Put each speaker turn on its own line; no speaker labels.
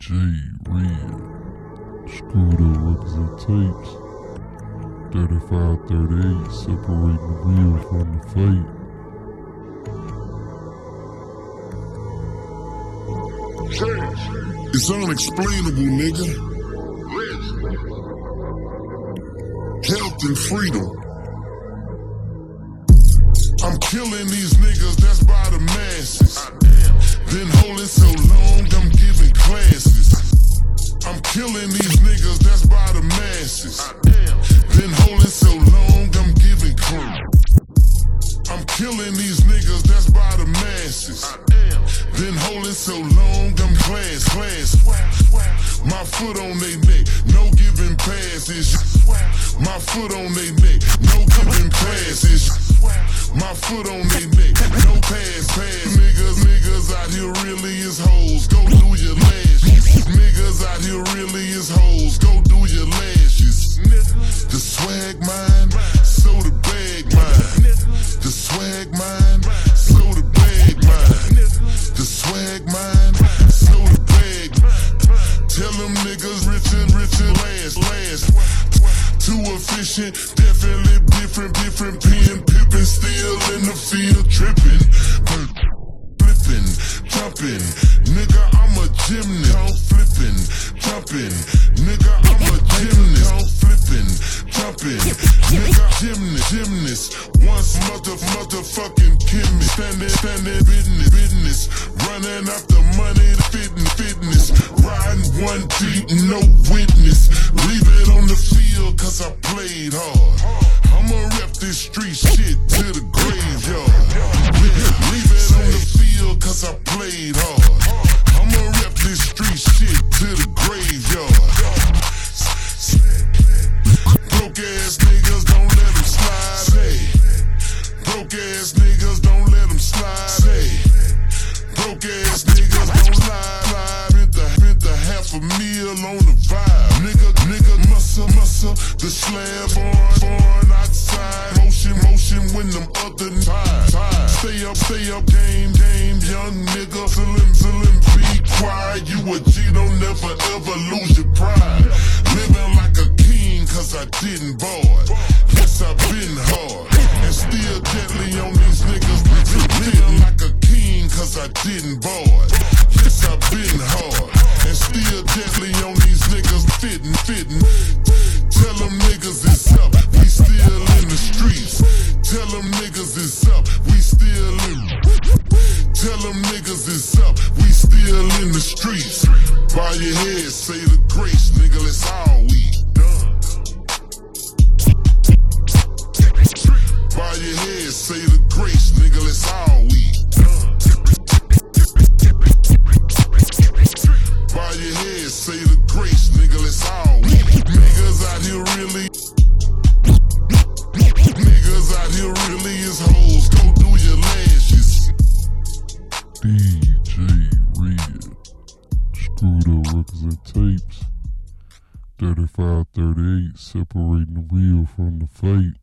DJ Red. Screwed up represent tapes. 3538 separating the real from the fake.
It's unexplainable, nigga. Health and freedom. I'm killing these niggas, that's by the masses. So long, I'm class, class. My foot on they neck, no giving passes. My foot on they neck, no giving passes. My foot on they neck, no pass, pass. Niggas, niggas out here really is hoes. Go do your lashes. Niggas out efficient, definitely different, different. Pen pippin', still in the field trippin'. Flippin', jumpin', nigga, I'm a gymnast. I'm flippin', jumpin', nigga, I'm a gymnast. I'm flippin', jumpin', nigga, gymnast, gymnast. Once mother, motherfucking chemist. Standing, standing, business, business. Running after money, fitness, fitness. Riding one beat, no witness. Leave it on the field, I played hard. I'ma rep this street shit to the graveyard. Leave it on the field, cause I played hard. I'ma rep this street shit to the graveyard. Broke ass niggas, don't let them slide. Hey. Broke ass niggas, don't let them slide. Hey. Broke ass niggas, don't lie. lie. Bent the, the half a meal on the vibe. Nigga, muscle, muscle. The slab on, on outside. Motion, motion when them other ties. Stay up, stay up, game, game, young nigga. Slim, slim, be quiet. You a G, don't never ever lose your pride. Living like a king, cause I didn't board. Yes, I've been hard. Still in the streets. Bow your head, say the grace, nigga. That's all we
35 38, separating the real from the fake.